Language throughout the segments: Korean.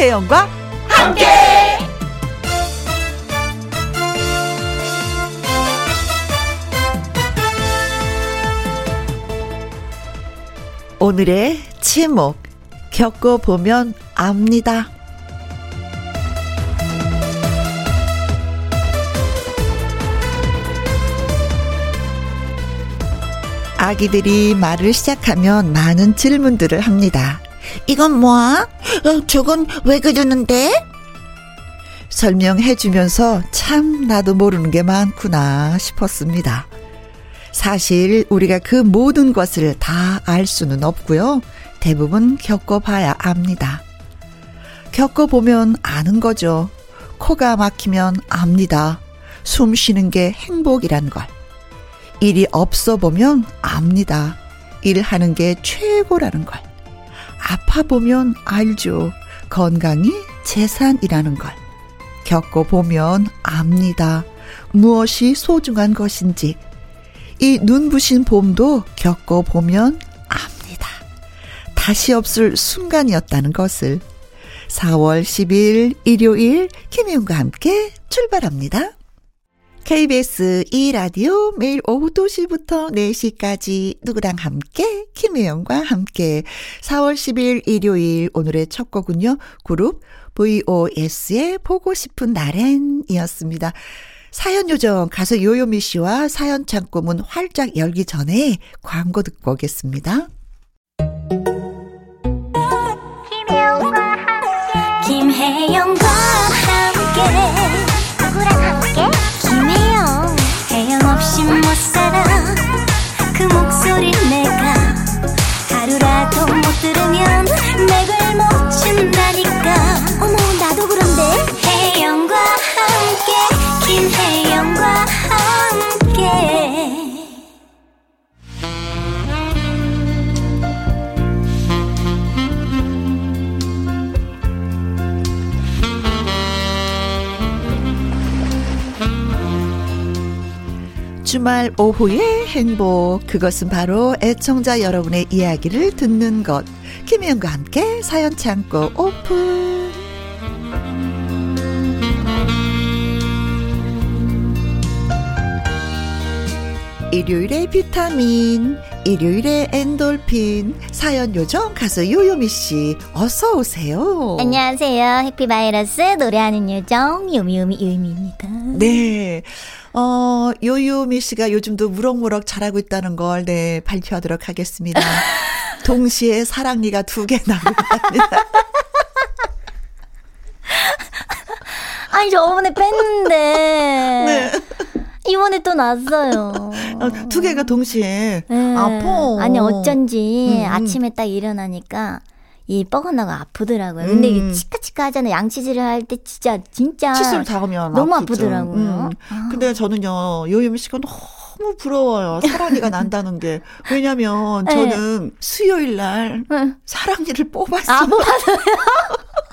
김혜영과 함께. 오늘의 제목 겪어보면 압니다. 아기들이 말을 시작하면 많은 질문들을 합니다. 이건 뭐야? 어, 저건 왜 그러는데? 설명해 주면서 참 나도 모르는 게 많구나 싶었습니다. 사실 우리가 그 모든 것을 다 알 수는 없고요. 대부분 겪어봐야 압니다. 겪어보면 아는 거죠. 코가 막히면 압니다. 숨 쉬는 게 행복이란 걸. 일이 없어 보면 압니다. 일하는 게 최고라는 걸. 아파 보면 알죠. 건강이 재산이라는 걸. 겪어보면 압니다. 무엇이 소중한 것인지. 이 눈부신 봄도 겪어보면 압니다. 다시 없을 순간이었다는 것을. 4월 10일 일요일 김희영과 함께 출발합니다. KBS 2라디오 매일 오후 2시부터 4시까지 누구랑 함께 김혜영과 함께 4월 10일 일요일 오늘의 첫 곡은요. 그룹 VOS의 보고 싶은 날엔 이었습니다. 사연 요정 가수 요요미 씨와 사연 창고 문 활짝 열기 전에 광고 듣고 오겠습니다. 김혜영과 함께 김혜영과 함께 혜영 없이 못 주말 오후의 행복 그것은 바로 애청자 여러분의 이야기를 듣는 것 김혜영과 함께 사연 창고 오픈 일요일의 비타민 일요일의 엔돌핀 사연 요정 가수 요요미 씨 어서 오세요. 안녕하세요. 해피바이러스 노래하는 요정 요미요미 요미입니다. 네. 어, 요요미 씨가 요즘도 무럭무럭 잘하고 있다는 걸, 네, 발표하도록 하겠습니다. 동시에 사랑니가 두 개 나고 있답니다. 아니 저번에 뺐는데 네. 이번에 또 났어요. 어, 두 개가 동시에. 네. 아파. 아니 어쩐지 음, 음. 아침에 딱 일어나니까 이 뻐근하고 아프더라고요. 근데 음. 이게 치카치카 하잖아요. 양치질을 할 때 진짜 진짜 치수를 닿으면 너무 아프죠. 아프더라고요. 음. 아. 근데 저는요, 요요미 씨가 너무 부러워요. 사랑니가 난다는 게. 왜냐면 네. 저는 수요일 날 응. 사랑니를 뽑았어요. 아,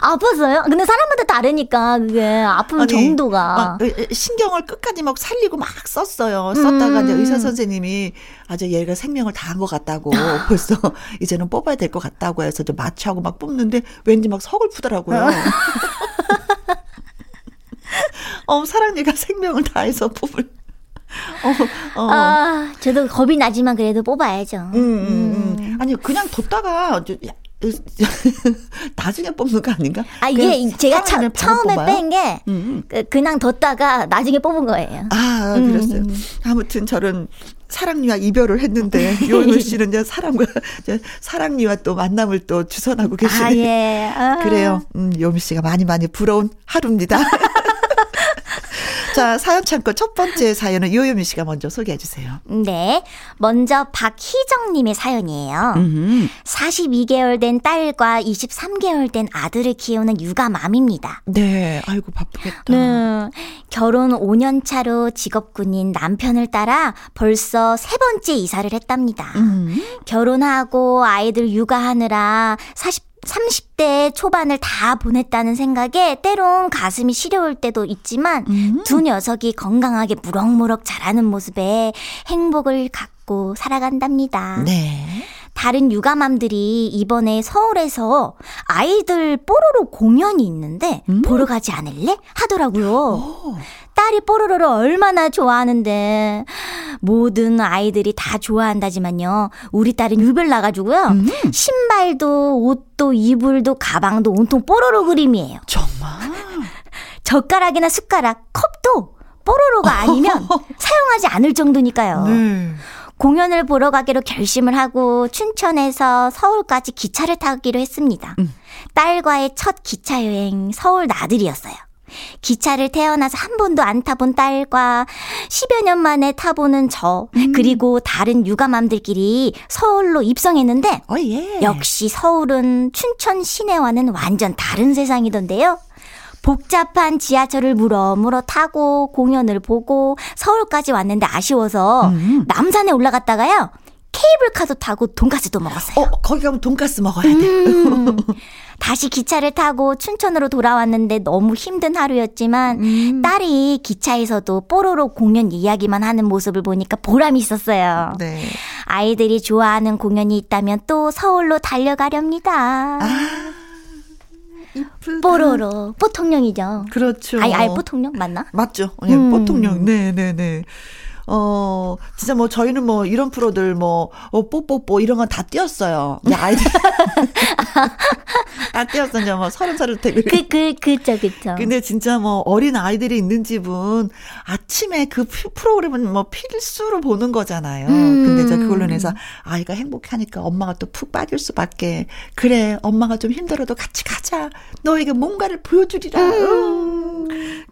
아팠어요? 근데 사람마다 다르니까 그게 아픈 아니, 정도가 막 으, 으, 신경을 끝까지 막 살리고 막 썼어요. 썼다가 이제 음. 의사 선생님이 아주 얘가 생명을 다한 것 같다고 벌써 이제는 뽑아야 될 것 같다고 해서 좀 마취하고 막 뽑는데 왠지 막 서글프더라고요. 어, 사랑니가 생명을 다해서 뽑을. 어, 어. 아, 저도 겁이 나지만 그래도 뽑아야죠. 음, 음, 음. 아니 그냥 뒀다가 나중에 뽑는 거 아닌가? 아, 이게 제가 차, 처음에 뽑아요? 뺀게 음. 그, 그냥 뒀다가 나중에 뽑은 거예요. 아, 음, 그랬어요. 아무튼 저는 사랑니와 이별을 했는데 요요미 씨는 이제 사랑과 이제 사랑니와 또 만남을 또 주선하고 계시네. 아, 예. 아. 그래요. 음, 요미 씨가 많이 많이 부러운 하루입니다. 자, 사연 창고 첫 번째 사연은 요요미 씨가 먼저 소개해 주세요. 네. 먼저 박희정 님의 사연이에요. 음. 42개월 된 딸과 23개월 된 아들을 키우는 육아맘입니다. 네, 아이고 바쁘겠다. 네. 결혼 5년 차로 직업 군인 남편을 따라 벌써 세 번째 이사를 했답니다. 음. 결혼하고 아이들 육아하느라 40 30대 초반을 다 보냈다는 생각에 때론 가슴이 시려울 때도 있지만 음. 두 녀석이 건강하게 무럭무럭 자라는 모습에 행복을 갖고 살아간답니다. 네. 다른 육아맘들이 이번에 서울에서 아이들 뽀로로 공연이 있는데 음? 보러 가지 않을래? 하더라고요. 오. 딸이 뽀로로를 얼마나 좋아하는데 모든 아이들이 다 좋아한다지만요. 우리 딸은 유별 나가지고요. 음. 신발도 옷도 이불도 가방도 온통 뽀로로 그림이에요. 정말? 젓가락이나 숟가락, 컵도 뽀로로가 아니면 사용하지 않을 정도니까요. 네. 공연을 보러 가기로 결심을 하고 춘천에서 서울까지 기차를 타기로 했습니다. 음. 딸과의 첫 기차 여행 서울 나들이였어요. 기차를 태어나서 한 번도 안 타본 딸과 10여 년 만에 타보는 저, 음. 그리고 다른 육아맘들끼리 서울로 입성했는데, 어, 예. 역시 서울은 춘천 시내와는 완전 다른 세상이던데요. 복잡한 지하철을 물어물어 타고 공연을 보고 서울까지 왔는데 아쉬워서 음. 남산에 올라갔다가요. 케이블카도 타고 돈가스도 먹었어요. 어, 거기 가면 돈가스 먹어야 돼. 음. 다시 기차를 타고 춘천으로 돌아왔는데 너무 힘든 하루였지만 음. 딸이 기차에서도 뽀로로 공연 이야기만 하는 모습을 보니까 보람이 있었어요. 네. 아이들이 좋아하는 공연이 있다면 또 서울로 달려가렵니다. 아. 뽀로로 뽀통령이죠. 그렇죠. 아이 알 뽀통령 맞나? 맞죠. 예, 음. 뽀통령. 네, 네, 네. 어, 진짜 뭐 저희는 뭐 이런 프로들 뭐, 어, 뽀뽀뽀 이런 건다 띄었어요. 아이들. 다 띄었어요. 뭐 서른 살을 되고. 그, 그, 그쵸, 그쵸. 근데 진짜 뭐 어린 아이들이 있는 집은 아침에 그 프로그램은 뭐 필수로 보는 거잖아요. 음. 근데 저 그걸로 인해서 아이가 행복하니까 엄마가 또 푹 빠질 수밖에. 그래, 엄마가 좀 힘들어도 같이 가자. 너에게 뭔가를 보여주리라. 음.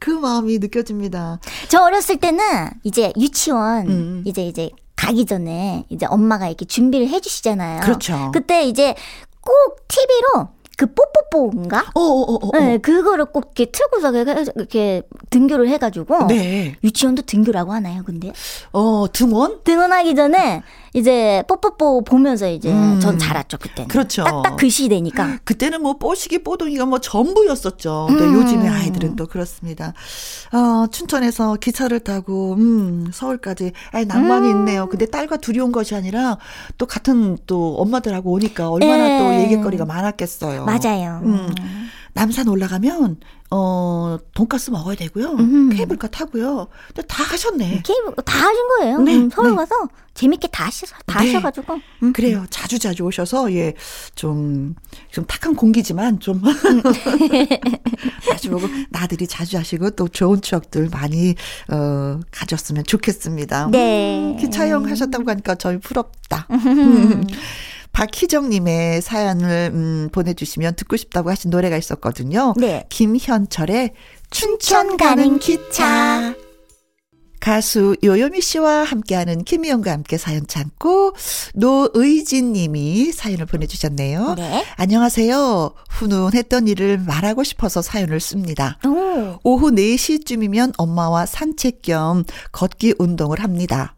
그 마음이 느껴집니다. 저 어렸을 때는 이제 유치 유치원 음. 이제 이제 가기 전에 이제 엄마가 이렇게 준비를 해주시잖아요. 그렇죠. 그때 이제 꼭 TV로 그 뽀뽀뽀인가? 어, 어, 어, 어. 네, 그거를 꼭 이렇게 틀고서 이렇게 등교를 해가지고. 네. 유치원도 등교라고 하나요, 근데? 어, 등원? 등원하기 전에 이제 뽀뽀뽀 보면서 이제 음. 전 자랐죠 그때는. 그렇죠. 딱딱 그 시대니까. 그때는 뭐 뽀시기 뽀동이가 뭐 전부였었죠. 근데 음. 요즘의 아이들은 또 그렇습니다. 어, 춘천에서 기차를 타고 음, 서울까지 아 낭만이 음. 있네요. 근데 딸과 둘이 온 것이 아니라 또 같은 또 엄마들하고 오니까 얼마나 에. 또 예. 얘기거리가 많았겠어요. 맞아요. 음. 남산 올라가면 어 돈가스 먹어야 되고요. 음. 케이블카 타고요. 다 하셨네. 케이블 다 하신 거예요. 네. 음, 서울 네. 가서 재밌게 다 하셔 다 네. 하셔가지고. 음. 그래요. 자주 자주 오셔서 예좀좀 탁한 공기지만 좀 자주 오고 나들이 자주 하시고 또 좋은 추억들 많이 어 가졌으면 좋겠습니다. 네. 음, 기차용 하셨다고 하니까 저희 부럽다. 음. 박희정님의 사연을 음, 보내주시면 듣고 싶다고 하신 노래가 있었거든요. 네. 김현철의 춘천 가는 기차. 가수 요요미 씨와 함께하는 김희영과 함께 사연 참고 노의진 님이 사연을 보내주셨네요. 네. 안녕하세요. 훈훈했던 일을 말하고 싶어서 사연을 씁니다. 오. 오후 4시쯤이면 엄마와 산책 겸 걷기 운동을 합니다.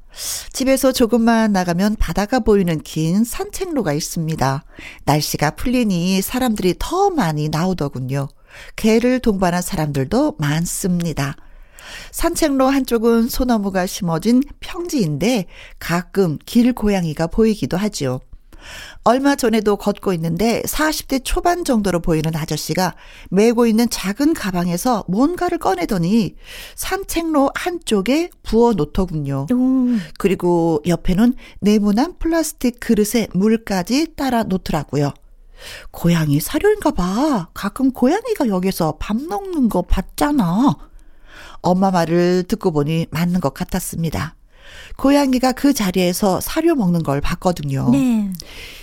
집에서 조금만 나가면 바다가 보이는 긴 산책로가 있습니다. 날씨가 풀리니 사람들이 더 많이 나오더군요. 개를 동반한 사람들도 많습니다. 산책로 한쪽은 소나무가 심어진 평지인데 가끔 길 고양이가 보이기도 하지요. 얼마 전에도 걷고 있는데 40대 초반 정도로 보이는 아저씨가 메고 있는 작은 가방에서 뭔가를 꺼내더니 산책로 한쪽에 부어 놓더군요. 그리고 옆에는 네모난 플라스틱 그릇에 물까지 따라 놓더라고요. 고양이 사료인가 봐. 가끔 고양이가 여기서 밥 먹는 거 봤잖아. 엄마 말을 듣고 보니 맞는 것 같았습니다. 고양이가 그 자리에서 사료 먹는 걸 봤거든요. 네.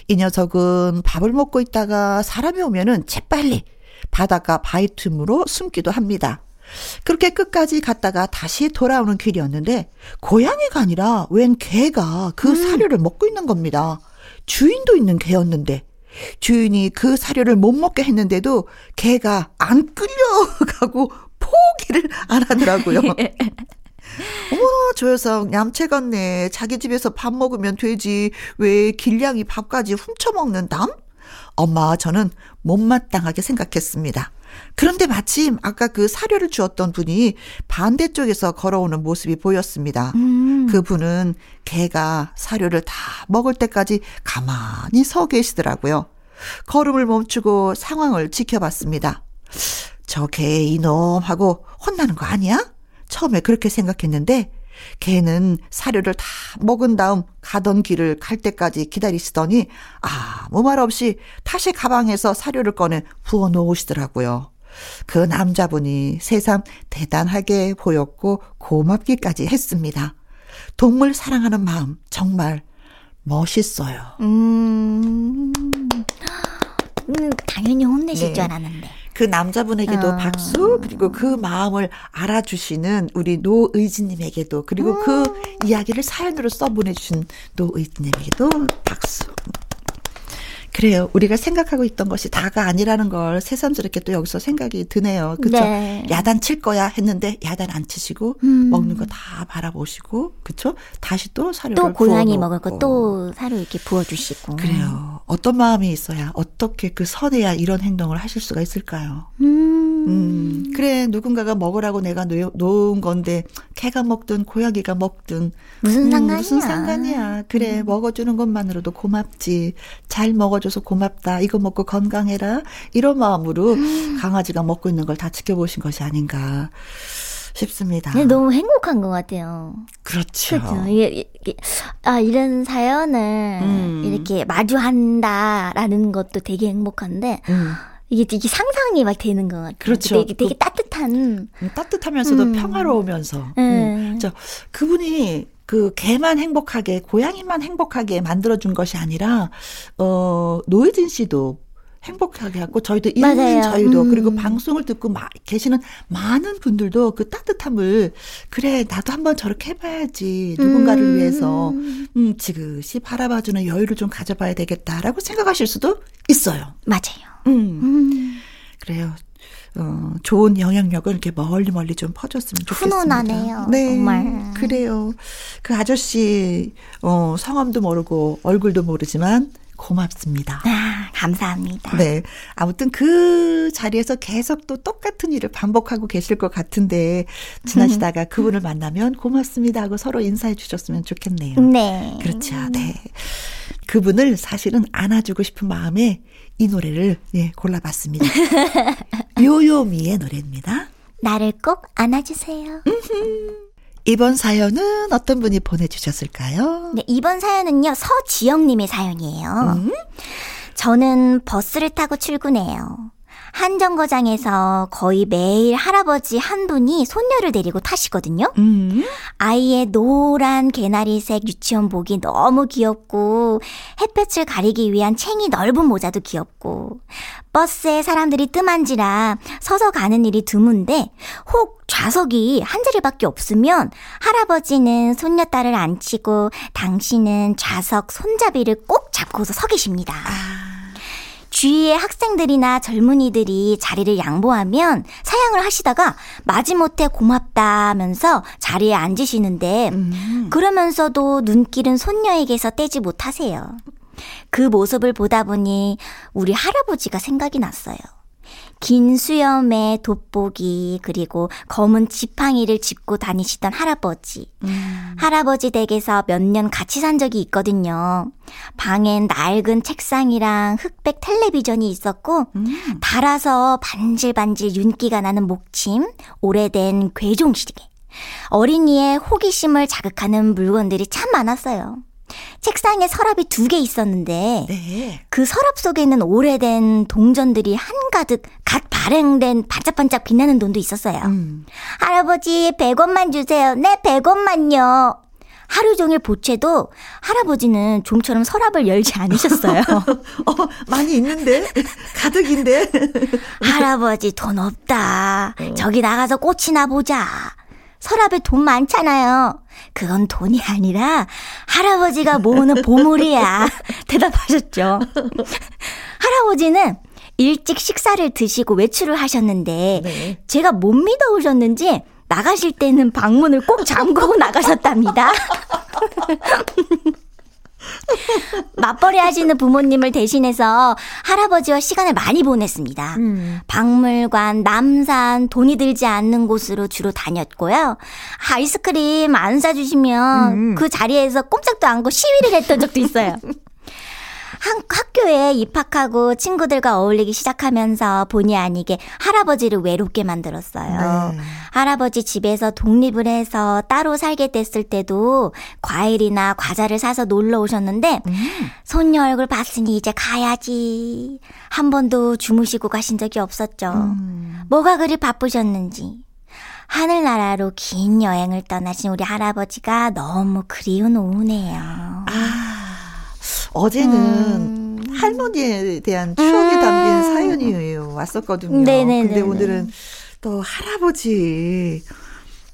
이 녀석은 밥을 먹고 있다가 사람이 오면은 재빨리 바닷가 바위 틈으로 숨기도 합니다. 그렇게 끝까지 갔다가 다시 돌아오는 길이었는데 고양이가 아니라 웬 개가 그 음. 사료를 먹고 있는 겁니다. 주인도 있는 개였는데 주인이 그 사료를 못 먹게 했는데도 개가 안 끌려가고 포기를 안 하더라고요. 어머, 저 녀석 얌체 같네. 자기 집에서 밥 먹으면 되지. 왜 길냥이 밥까지 훔쳐먹는 담? 엄마, 저는 못마땅하게 생각했습니다. 그런데 마침 아까 그 사료를 주었던 분이 반대쪽에서 걸어오는 모습이 보였습니다. 음. 음. 그 분은 개가 사료를 다 먹을 때까지 가만히 서 계시더라고요. 걸음을 멈추고 상황을 지켜봤습니다. 저 개 이놈 하고 혼나는 거 아니야? 처음에 그렇게 생각했는데 개는 사료를 다 먹은 다음 가던 길을 갈 때까지 기다리시더니 아무 말 없이 다시 가방에서 사료를 꺼내 부어 놓으시더라고요. 그 남자분이 세상 대단하게 보였고 고맙기까지 했습니다. 동물 사랑하는 마음 정말 멋있어요. 음, 음 당연히 혼내실 네. 줄 알았는데. 그 남자분에게도 어. 박수 그리고 그 마음을 알아주시는 우리 노의진님에게도 그리고 그 음. 그 이야기를 사연으로 써 보내주신 노의진님에게도 박수. 그래요. 우리가 생각하고 있던 것이 다가 아니라는 걸 새삼스럽게 또 여기서 생각이 드네요. 그쵸? 네. 야단 칠 거야 했는데 야단 안 치시고 음. 먹는 거 다 바라보시고 그쵸? 다시 또 사료를 또 고양이 먹을 거 또 사료 이렇게 부어주시고 그래요. 어떤 마음이 있어야 어떻게 그 선해야 이런 행동을 하실 수가 있을까요? 음. 음. 그래 누군가가 먹으라고 내가 놓은 건데 개가 먹든 고양이가 먹든 무슨 음, 상관이야? 무슨 상관이야? 그래 음. 먹어주는 것만으로도 고맙지. 잘 먹어줘서 고맙다. 이거 먹고 건강해라. 이런 마음으로 음. 강아지가 먹고 있는 걸 다 지켜보신 것이 아닌가. 싶습니다. 네, 너무 행복한 것 같아요. 그렇죠. 그렇죠. 이게, 이게 아 이런 사연을 음. 이렇게 마주한다라는 것도 되게 행복한데 음. 이게 되게 상상이 막 되는 것 같아요. 그렇죠. 되게, 되게 그, 따뜻한 음, 따뜻하면서도 음. 평화로우면서. 네. 저 그분이 그 개만 행복하게 고양이만 행복하게 만들어준 것이 아니라 어 노예진 씨도 행복하게 하고 저희도 읽는 저희도 음. 그리고 방송을 듣고 마, 계시는 많은 분들도 그 따뜻함을 그래 나도 한번 저렇게 해봐야지 누군가를 음. 위해서 음 지그시 바라봐주는 여유를 좀 가져봐야 되겠다라고 생각하실 수도 있어요. 맞아요. 음. 음. 그래요. 어, 좋은 영향력을 이렇게 멀리 멀리 좀 퍼줬으면 좋겠습니다. 훈훈하네요. 네, 정말. 그래요. 그 아저씨 어, 성함도 모르고 얼굴도 모르지만 고맙습니다. 아, 감사합니다. 네. 아무튼 그 자리에서 계속 또 똑같은 일을 반복하고 계실 것 같은데 지나시다가 그분을 만나면 고맙습니다 하고 서로 인사해 주셨으면 좋겠네요. 네. 그렇죠. 네. 그분을 사실은 안아주고 싶은 마음에 이 노래를 예, 골라봤습니다. 요요미의 노래입니다. 나를 꼭 안아주세요. 이번 사연은 어떤 분이 보내주셨을까요? 네, 이번 사연은요, 서지영님의 사연이에요. 음? 저는 버스를 타고 출근해요. 한 정거장에서 거의 매일 할아버지 한 분이 손녀를 데리고 타시거든요. 음. 아이의 노란 개나리색 유치원복이 너무 귀엽고 햇볕을 가리기 위한 챙이 넓은 모자도 귀엽고 버스에 사람들이 뜸한지라 서서 가는 일이 드문데 혹 좌석이 한 자리밖에 없으면 할아버지는 손녀딸을 앉히고 당신은 좌석 손잡이를 꼭 잡고서 서 계십니다. 아. 주위의 학생들이나 젊은이들이 자리를 양보하면 사양을 하시다가 마지못해 고맙다면서 자리에 앉으시는데 음. 그러면서도 눈길은 손녀에게서 떼지 못하세요. 그 모습을 보다 보니 우리 할아버지가 생각이 났어요. 긴 수염에 돋보기 그리고 검은 지팡이를 짚고 다니시던 할아버지. 음. 할아버지 댁에서 몇 년 같이 산 적이 있거든요. 방엔 낡은 책상이랑 흑백 텔레비전이 있었고 음. 달아서 반질반질 윤기가 나는 목침, 오래된 괴종 시계. 어린이의 호기심을 자극하는 물건들이 참 많았어요. 책상에 서랍이 두 개 있었는데 네. 그 서랍 속에는 오래된 동전들이 한가득 갓 발행된 반짝반짝 빛나는 돈도 있었어요. 음. 할아버지 100원만 주세요. 네, 100원만요. 하루 종일 보채도 할아버지는 좀처럼 서랍을 열지 않으셨어요. 어, 많이 있는데? 가득인데? 할아버지 돈 없다. 어. 저기 나가서 꽃이나 보자. 서랍에 돈 많잖아요. 그건 돈이 아니라 할아버지가 모으는 보물이야. 대답하셨죠. 할아버지는 일찍 식사를 드시고 외출을 하셨는데 네. 제가 못 믿어 오셨는지 나가실 때는 방문을 꼭 잠그고 나가셨답니다. 맞벌이 하시는 부모님을 대신해서 할아버지와 시간을 많이 보냈습니다. 음. 박물관, 남산, 돈이 들지 않는 곳으로 주로 다녔고요. 아이스크림 안 사주시면 음. 그 자리에서 꼼짝도 않고 시위를 했던 적도 있어요. 한, 학교에 입학하고 친구들과 어울리기 시작하면서 본의 아니게 할아버지를 외롭게 만들었어요. 네. 할아버지 집에서 독립을 해서 따로 살게 됐을 때도 과일이나 과자를 사서 놀러 오셨는데 음. 손녀 얼굴 봤으니 이제 가야지. 한 번도 주무시고 가신 적이 없었죠. 음. 뭐가 그리 바쁘셨는지. 하늘나라로 긴 여행을 떠나신 우리 할아버지가 너무 그리운 오후네요. 아. 어제는 음. 할머니에 대한 추억이 음. 담긴 사연이 왔었거든요. 네네네네. 근데 오늘은 또 할아버지.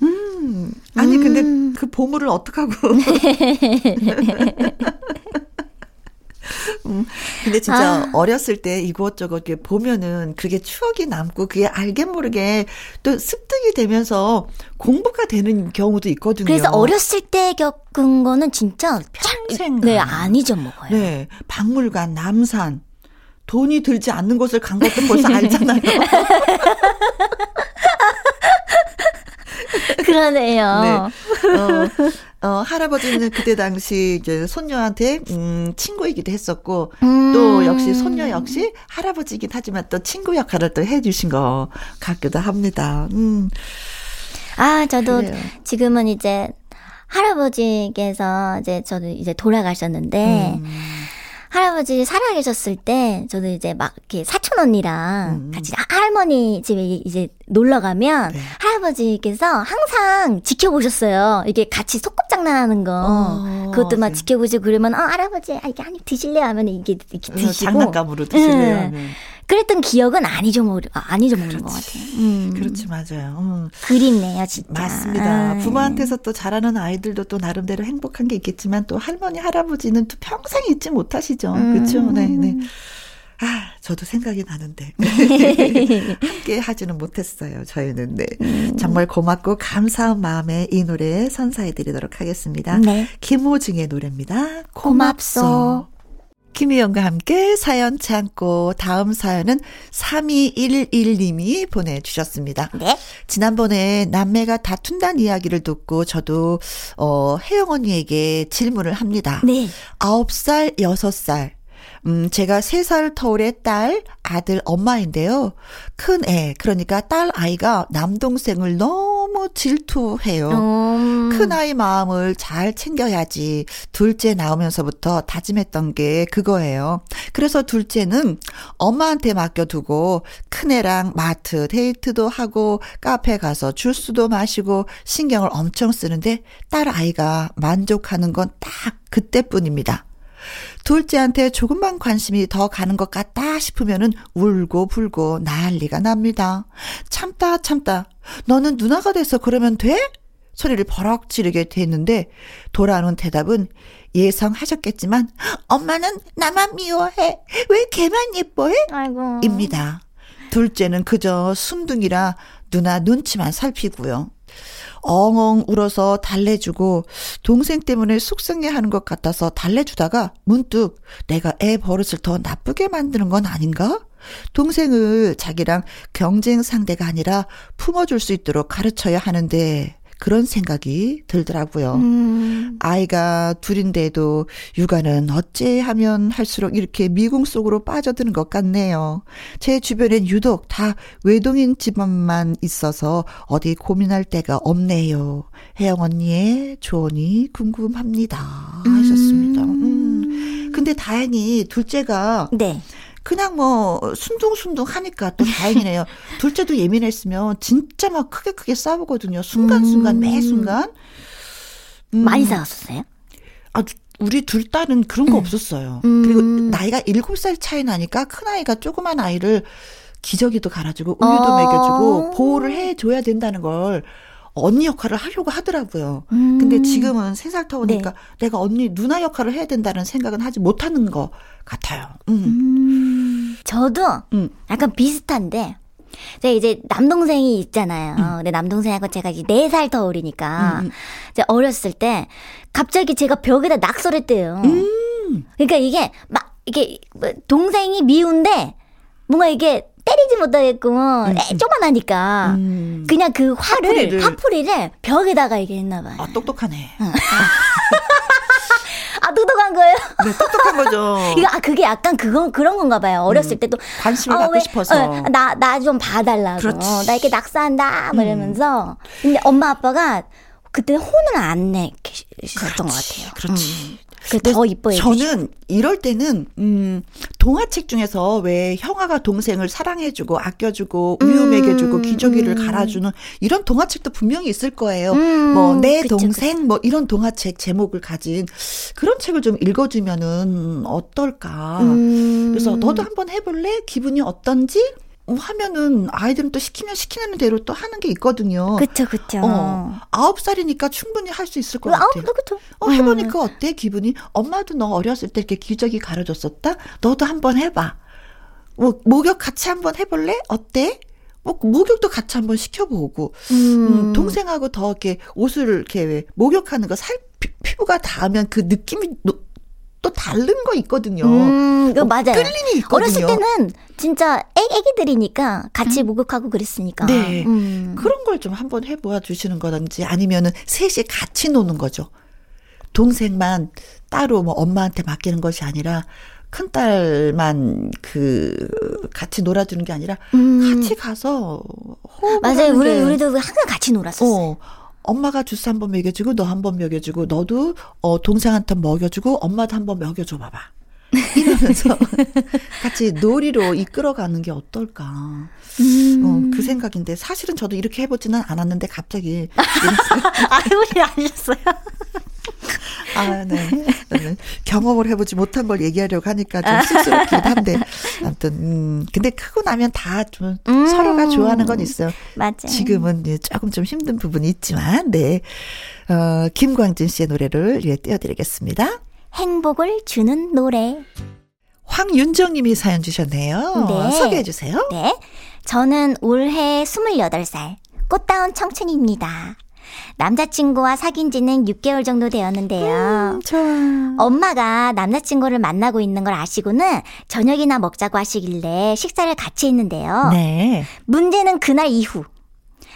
음. 아니, 음. 근데 그 보물을 어떡하고. 음, 근데 진짜 아. 어렸을 때 이것저것 이렇게 보면은 그게 추억이 남고 그게 알게 모르게 또 습득이 되면서 공부가 되는 경우도 있거든요. 그래서 어렸을 때 겪은 거는 진짜 평생 네, 안 잊어먹어요. 네. 박물관, 남산. 돈이 들지 않는 곳을 간 것도 벌써 알잖아요. 그러네요. 네. 어, 어, 할아버지는 그때 당시 이제 손녀한테 음, 친구이기도 했었고 음. 또 역시 손녀 역시 할아버지이긴 하지만 또 친구 역할을 또 해주신 것 같기도 합니다. 음. 아 저도 그래요. 지금은 이제 할아버지께서 이제 저도 이제 돌아가셨는데. 음. 할아버지 살아계셨을 때 저는 이제 막 이렇게 사촌 언니랑 음. 같이 할머니 집에 이제 놀러 가면 네. 할아버지께서 항상 지켜보셨어요. 이게 같이 소꿉장난하는 거 어, 그것도 막 네. 지켜보시고 그러면 어 할아버지 아, 이게 한입 드실래요 하면 이게 이렇게 어, 드시고 장난감으로 드실래요. 네. 그랬던 기억은 안 잊어먹 안 잊어먹는 그렇지. 것 같아요. 음. 그렇지 맞아요. 음. 그립네요 진짜. 맞습니다. 아, 부모한테서 또 자라는 아이들도 또 나름대로 행복한 게 있겠지만 또 할머니 할아버지는 또 평생 잊지 못하시죠. 음. 그렇죠. 네, 네. 아, 저도 생각이 나는데. 함께 하지는 못했어요, 저희는. 네. 음. 정말 고맙고 감사한 마음에 이 노래 선사해 드리도록 하겠습니다. 네. 김호중의 노래입니다. 고맙소. 고맙소. 김희영과 함께 사연 참고 다음 사연은 3211님이 보내주셨습니다. 네. 지난번에 남매가 다툰다는 이야기를 듣고 저도 어, 혜영 언니에게 질문을 합니다. 네. 9살, 6살 음, 제가 3살 터울의 딸, 아들 엄마인데요. 큰 애, 그러니까 딸 아이가 남동생을 너무 질투해요. 음. 큰 아이 마음을 잘 챙겨야지. 둘째 나오면서부터 다짐했던 게 그거예요. 그래서 둘째는 엄마한테 맡겨두고 큰 애랑 마트 데이트도 하고 카페 가서 주스도 마시고 신경을 엄청 쓰는데 딸 아이가 만족하는 건 딱 그때뿐입니다. 둘째한테 조금만 관심이 더 가는 것 같다 싶으면은 울고 불고 난리가 납니다. 참다 참다. 너는 누나가 돼서 그러면 돼? 소리를 버럭 지르게 됐는데 돌아오는 대답은 예상하셨겠지만 엄마는 나만 미워해. 왜 걔만 예뻐해? 아이고. 입니다. 둘째는 그저 순둥이라 누나 눈치만 살피고요. 엉엉 울어서 달래주고 동생 때문에 속상해 하는 것 같아서 달래주다가 문득 내가 애 버릇을 더 나쁘게 만드는 건 아닌가? 동생을 자기랑 경쟁 상대가 아니라 품어줄 수 있도록 가르쳐야 하는데 그런 생각이 들더라고요. 음. 아이가 둘인데도 육아는 어찌 하면 할수록 이렇게 미궁 속으로 빠져드는 것 같네요. 제 주변엔 유독 다 외동인 집안만 있어서 어디 고민할 데가 없네요. 혜영 언니의 조언이 궁금합니다. 하셨습니다. 음. 음. 근데 다행히 둘째가 네. 그냥 뭐 순둥순둥 하니까 또 다행이네요. 둘째도 예민했으면 진짜 막 크게 크게 싸우거든요. 순간순간 음. 매 순간. 음. 많이 싸웠었어요? 아, 우리 둘 딸은 그런 거 음. 없었어요. 음. 그리고 나이가 7살 차이 나니까 큰 아이가 조그만 아이를 기저귀도 갈아주고 우유도 어. 먹여주고 보호를 해줘야 된다는 걸 언니 역할을 하려고 하더라고요. 음. 근데 지금은 세 살 터우니까 네. 내가 언니 누나 역할을 해야 된다는 생각은 하지 못하는 것 같아요. 음. 음. 저도 음. 약간 비슷한데 제가 이제 남동생이 있잖아요. 음. 근데 남동생하고 제가 이제 4살 더 어리니까 음, 음. 이제 어렸을 때 갑자기 제가 벽에다 낙서를 했대요. 음. 음. 그러니까 이게 막 이게 뭐 동생이 미운데 뭔가 이게 때리지 못하겠고 음. 조만하니까 음. 그냥 그 화를 화풀이를. 화풀이를 벽에다가 이게 했나 봐요. 아 똑똑하네. 응. 아 똑똑한 거예요? 네, 똑똑한 거죠. 이거 아 그게 약간 그건 그런 건가 봐요. 어렸을 음, 때도 관심을 어, 받고 싶어서 어, 나나 좀 봐달라고. 그렇지. 나 이렇게 낙서한다. 뭐 이러면서. 근데 엄마 아빠가 그때 혼을 안 내셨던 것 같아요. 그렇지. 음. 더 이뻐해 저는 이럴 때는 음 동화책 중에서 왜 형아가 동생을 사랑해주고 아껴주고 우유 음. 먹여주고 기저귀를 갈아주는 이런 동화책도 분명히 있을 거예요. 음. 뭐내 동생 그쵸. 뭐 이런 동화책 제목을 가진 그런 책을 좀 읽어주면은 어떨까. 음. 그래서 너도 한번 해볼래? 기분이 어떤지? 하면은 아이들은 또 시키면 시키는 대로 또 하는 게 있거든요. 그쵸, 그쵸. 어, 아홉 살이니까 충분히 할 수 있을 것 같아요. 아홉, 그쵸. 어, 해보니까 음. 어때? 기분이? 엄마도 너 어렸을 때 이렇게 기저귀 가려줬었다? 너도 한번 해봐. 뭐, 목욕 같이 한번 해볼래? 어때? 뭐, 목욕도 같이 한번 시켜보고, 음. 음 동생하고 더 이렇게 옷을 이렇게 목욕하는 거 살, 피부가 닿으면 그 느낌이 또 다른 거 있거든요. 음, 그 어, 맞아요. 끌림이 있거든요. 어렸을 때는 진짜 애, 애기들이니까 같이 음. 목욕하고 그랬으니까. 네. 음. 그런 걸 좀 한번 해보아 주시는 거든지 아니면은 셋이 같이 노는 거죠. 동생만 따로 뭐 엄마한테 맡기는 것이 아니라 큰 딸만 그 같이 놀아주는 게 아니라 음. 같이 가서 맞아요. 우리 우리도 항상 같이 놀았었어요. 어. 엄마가 주스 한 번 먹여주고 너 한 번 먹여주고 너도 어 동생한테 먹여주고 엄마도 한 번 먹여줘 봐봐. 이러면서 같이 놀이로 이끌어가는 게 어떨까. 음. 어, 그 생각인데 사실은 저도 이렇게 해보지는 않았는데 갑자기. 아, 해보지 않으셨어요? 아, 네. 네. 경험을 해보지 못한 걸 얘기하려고 하니까 좀 쑥스럽긴 한데. 아무튼, 음, 근데 크고 나면 다좀 음. 서로가 좋아하는 건 있어요. 맞아요. 지금은 조금 좀 힘든 부분이 있지만, 네. 어, 김광진 씨의 노래를 예, 띄워드리겠습니다. 행복을 주는 노래. 황윤정 님이 사연 주셨네요. 네. 소개해 주세요. 네. 저는 올해 28살 꽃다운 청춘입니다. 남자친구와 사귄 지는 6개월 정도 되었는데요. 음. 엄마가 남자친구를 만나고 있는 걸 아시고는 저녁이나 먹자고 하시길래 식사를 같이 했는데요. 네. 문제는 그날 이후.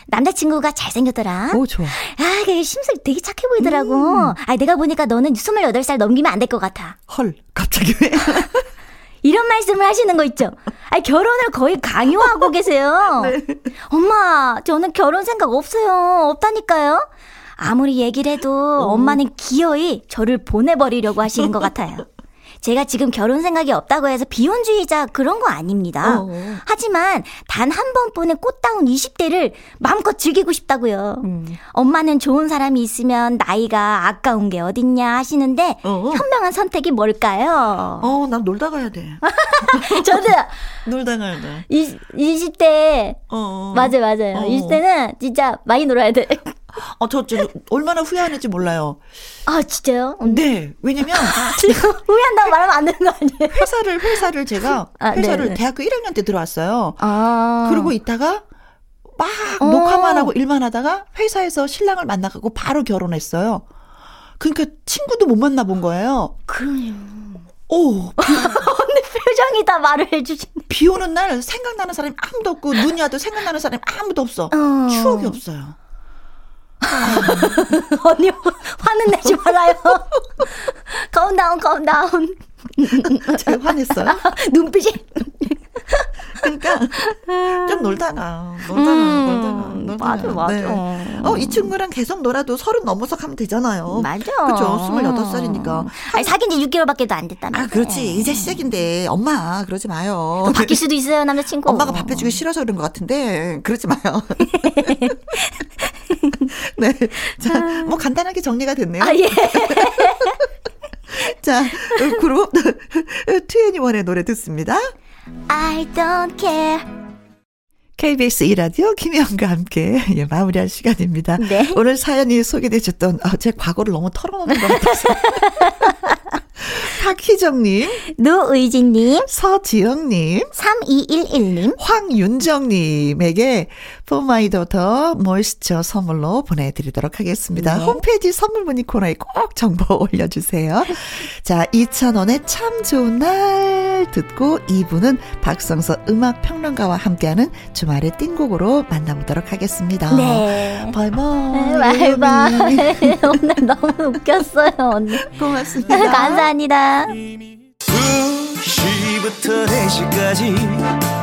남자친구가 잘생겼더라. 오, 좋아. 아, 그게 심술 되게 착해 보이더라고. 음. 아, 내가 보니까 너는 28살 넘기면 안 될 것 같아. 헐, 갑자기 왜? 이런 말씀을 하시는 거 있죠? 아 결혼을 거의 강요하고 계세요. 네. 엄마, 저는 결혼 생각 없어요. 없다니까요. 아무리 얘기를 해도 어. 엄마는 기어이 저를 보내버리려고 하시는 것 같아요. 제가 지금 결혼 생각이 없다고 해서 비혼주의자 그런 거 아닙니다. 어. 하지만 단 한 번뿐인 꽃다운 20대를 마음껏 즐기고 싶다고요. 음. 엄마는 좋은 사람이 있으면 나이가 아까운 게 어딨냐 하시는데 어. 현명한 선택이 뭘까요? 어, 난 놀다 가야 돼. 저도 놀다 가야 돼. 20, 20대 어. 맞아요, 맞아요. 어. 20대는 진짜 많이 놀아야 돼. 어, 저, 저, 얼마나 후회하는지 몰라요. 아, 진짜요? 네. 왜냐면. 후회한다고 말하면 안 되는 거 아니에요? 회사를, 회사를 제가, 아, 회사를 네네. 대학교 1학년 때 들어왔어요. 아. 그러고 있다가, 막 어. 녹화만 하고 일만 하다가 회사에서 신랑을 만나가고 바로 결혼했어요. 그러니까 친구도 못 만나본 거예요. 그래요. 오. 언니 표정이 다 말을 해주시네. 비 오는 날 생각나는 사람이 아무도 없고, 눈이 와도 생각나는 사람이 아무도 없어. 어. 추억이 없어요. 언니 화는 내지 말아요. 가운다운 가운다운. 제가 화냈어요? 눈빛이. 그러니까 좀 놀다가 놀다가 음, 놀다가 놀다가 맞아 맞아. 네. 어이 친구랑 계속 놀아도 서른 넘어서 가면 되잖아요. 맞아. 그죠. 스물여덟 살이니까. 아니 사귄 지 6개월밖에도 안 됐다며. 아 그렇지 이제 시작인데 엄마 그러지 마요. 바뀔 수도 있어요 남자친구. 엄마가 밥 해주기 싫어서 그런 것 같은데 그러지 마요. 네. 자, 뭐 간단하게 정리가 됐네요. 아, 예. 자, 그룹 트웬티원의 노래 듣습니다. I don't care. KBS 이라디오 김혜영과 함께 예, 마무리할 시간입니다. 네. 오늘 사연이 소개되셨던 아, 제 과거를 너무 털어놓는 것 같아서 박희정님, 노의진님, 서지영님, 3211님, 황윤정님에게 For My Daughter Moisture 선물로 보내드리도록 하겠습니다. 네. 홈페이지 선물 문의 코너에 꼭 정보 올려주세요. 자, 2,000원의 참 좋은 날 듣고 2부는 박성서 음악평론가와 함께하는 주말의 띵곡으로 만나보도록 하겠습니다. 네. 바이바이. 네, 바이바이. 오늘 너무 웃겼어요, 언니. 고맙습니다. 감사합니다. 2시부터 4시까지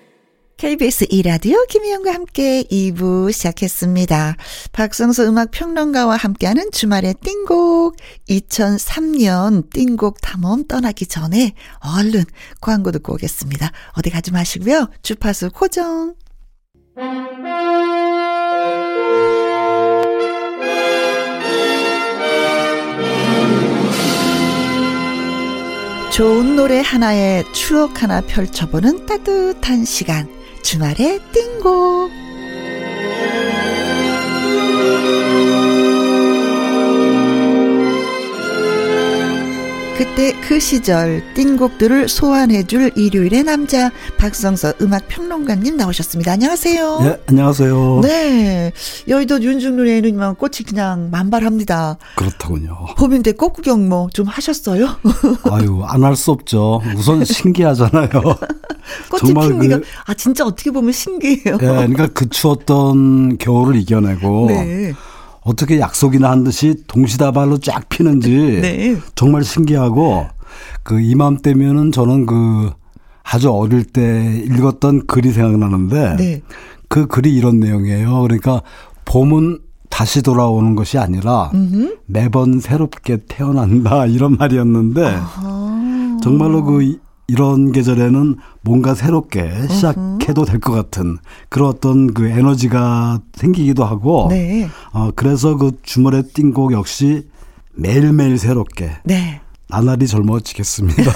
KBS 이라디오 김희영과 함께 2부 시작했습니다. 박성수 음악평론가와 함께하는 주말의 띵곡 2003년 띵곡 탐험 떠나기 전에 얼른 광고 듣고 오겠습니다. 어디 가지 마시고요. 주파수 고정. 좋은 노래 하나에 추억 하나 펼쳐보는 따뜻한 시간. 주말의 띵곡. 그때 그 시절 띵곡들을 소환해줄 일요일의 남자 박성서 음악 평론가님 나오셨습니다. 안녕하세요. 네, 안녕하세요. 네, 여의도 윤중로에는 꽃이 그냥 만발합니다. 그렇더군요. 봄인데 꽃 구경 뭐 좀 하셨어요? 아유, 안 할 수 없죠. 우선 신기하잖아요. 꽃이 핀니가 그, 아 진짜 어떻게 보면 신기해요. 네, 그러니까 그 추웠던 겨울을 이겨내고. 네. 어떻게 약속이나 한 듯이 동시다발로 쫙 피는지 네. 정말 신기하고 그 이맘때면은 저는 그 아주 어릴 때 읽었던 글이 생각나는데 네. 그 글이 이런 내용이에요. 그러니까 봄은 다시 돌아오는 것이 아니라 음흠. 매번 새롭게 태어난다 이런 말이었는데 아하. 정말로 그 이런 계절에는 뭔가 새롭게 시작해도 될 것 같은 그런 어떤 그 에너지가 생기기도 하고 네. 어 그래서 그 주말의 띵곡 역시 매일매일 새롭게 네. 나날이 젊어지겠습니다.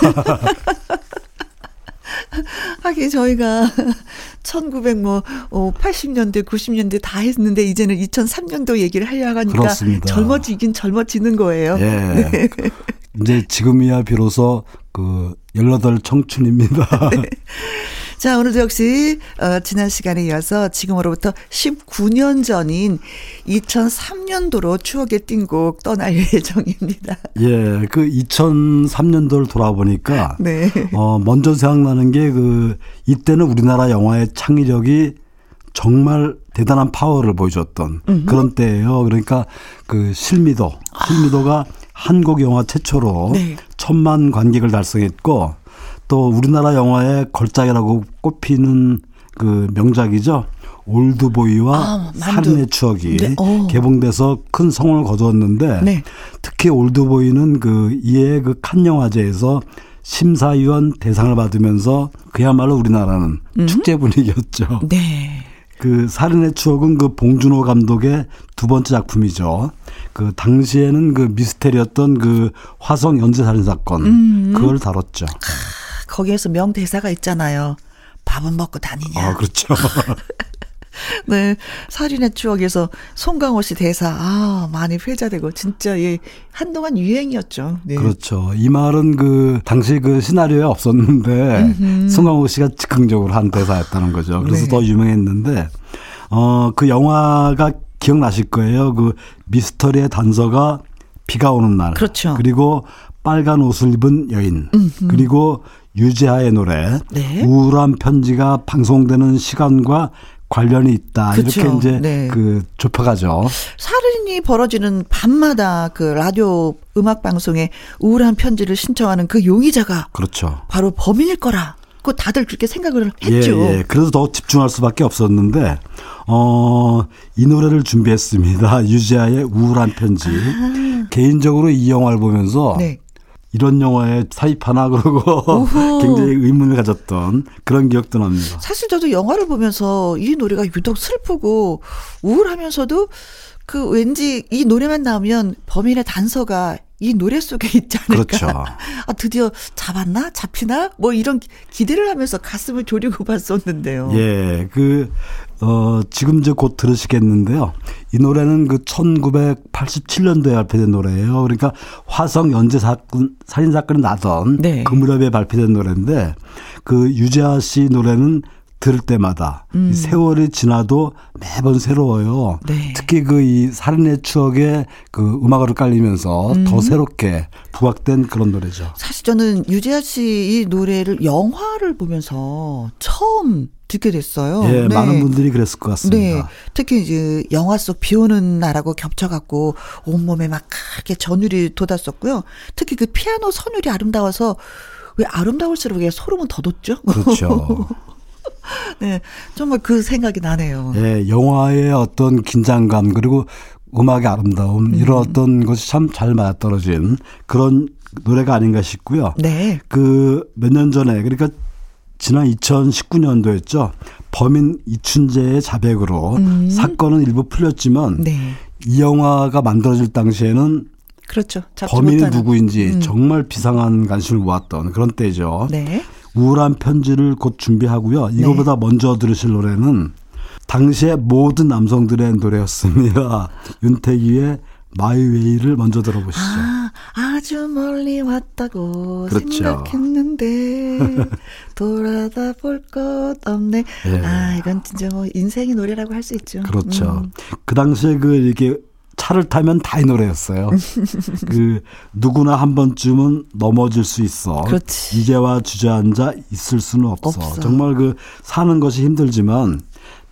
하긴 저희가 1900 뭐, 80년대, 어, 90년대 다 했는데 이제는 2003년도 얘기를 하려고 하니까 그렇습니다. 젊어지긴 젊어지는 거예요. 예. 네. 이제 지금이야 비로소 그18 청춘입니다. 네. 자, 오늘도 역시, 어, 지난 시간에 이어서 지금으로부터 19년 전인 2003년도로 추억의 띵곡 떠날 예정입니다. 예, 그 2003년도를 돌아보니까, 네. 어, 먼저 생각나는 게 그, 이때는 우리나라 영화의 창의력이 정말 대단한 파워를 보여줬던 음흠. 그런 때예요. 그러니까 그 실미도, 실미도가 아. 한국 영화 최초로 네. 천만 관객을 달성했고 또 우리나라 영화의 걸작이라고 꼽히는 그 명작이죠. 올드보이와 아, 살인의 추억이 네. 어. 개봉돼서 큰 성을 거두었는데 네. 특히 올드보이는 그 이에 그칸 영화제에서 심사위원 대상을 받으면서 그야말로 우리나라는 음? 축제 분위기였죠. 네. 그 살인의 추억은 그 봉준호 감독의 두 번째 작품이죠. 그 당시에는 그 미스테리였던 그 화성 연쇄 살인 사건 음. 그걸 다뤘죠. 아, 거기에서 명 대사가 있잖아요. 밥은 먹고 다니냐. 아, 그렇죠. 네. 살인의 추억에서 송강호 씨 대사, 아, 많이 회자되고, 진짜, 예, 한동안 유행이었죠. 네. 그렇죠. 이 말은 그, 당시 그 시나리오에 없었는데, 음흠. 송강호 씨가 즉흥적으로 한 대사였다는 거죠. 그래서 네. 더 유명했는데, 어, 그 영화가 기억나실 거예요. 그 미스터리의 단서가 비가 오는 날. 그렇죠. 그리고 빨간 옷을 입은 여인. 음흠. 그리고 유재하의 노래. 네. 우울한 편지가 방송되는 시간과 관련이 있다. 그렇죠. 이렇게 이제 네. 그 좁혀가죠. 살인이 벌어지는 밤마다 그 라디오 음악 방송에 우울한 편지를 신청하는 그 용의자가 그렇죠. 바로 범인일 거라. 그 다들 그렇게 생각을 했죠. 예, 예. 그래서 더 집중할 수밖에 없었는데 어, 이 노래를 준비했습니다. 유지아의 우울한 편지. 아. 개인적으로 이 영화를 보면서 네. 이런 영화에 사입하나 그러고 굉장히 의문을 가졌던 그런 기억도 납니다. 사실 저도 영화를 보면서 이 노래가 유독 슬프고 우울하면서도 그 왠지 이 노래만 나오면 범인의 단서가 이 노래 속에 있지 않을까. 그렇죠. 아, 드디어 잡았나? 잡히나? 뭐 이런 기대를 하면서 가슴을 졸이고 봤었는데요. 예, 그, 어, 지금 이제 곧 들으시겠는데요. 이 노래는 그 1987년도에 발표된 노래예요. 그러니까 화성 연재 사건, 살인 사건이 나던 네. 그 무렵에 발표된 노래인데 그 유재하 씨 노래는 들을 때마다 음. 세월이 지나도 매번 새로워요. 네. 특히 그 이 살인의 추억에 그 음악으로 깔리면서 음. 더 새롭게 부각된 그런 노래죠. 사실 저는 유재하 씨 이 노래를 영화를 보면서 처음 듣게 됐어요. 예, 네. 많은 분들이 그랬을 것 같습니다. 네. 특히 이제 영화 속 비 오는 날하고 겹쳐갖고 온몸에 막 크게 전율이 돋았었고요. 특히 그 피아노 선율이 아름다워서 왜 아름다울수록 소름은 더 돋죠? 그렇죠. 네, 정말 그 생각이 나네요. 예, 영화의 어떤 긴장감 그리고 음악의 아름다움 음. 이런 어떤 것이 참 잘 맞아떨어진 그런 노래가 아닌가 싶고요. 네. 그 몇 년 전에 그러니까 지난 2019년도였죠. 범인 이춘재의 자백으로 음. 사건은 일부 풀렸지만 네. 이 영화가 만들어질 당시에는 그렇죠. 범인이. 누구인지 음. 정말 비상한 관심을 모았던 그런 때죠. 네. 우울한 편지를 곧 준비하고요. 이거보다 네. 먼저 들으실 노래는 당시의 모든 남성들의 노래였습니다. 윤태기의 마이웨이를 먼저 들어보시죠. 아, 아주 멀리 왔다고 그렇죠. 생각했는데 돌아다 볼 것 없네. 네. 아, 이건 진짜 뭐 인생의 노래라고 할 수 있죠. 그렇죠. 음. 그 당시에 그 이렇게 차를 타면 다 이 노래였어요. 그 누구나 한 번쯤은 넘어질 수 있어. 그렇지. 이제와 주저앉아 있을 수는 없어. 없어. 정말 그 사는 것이 힘들지만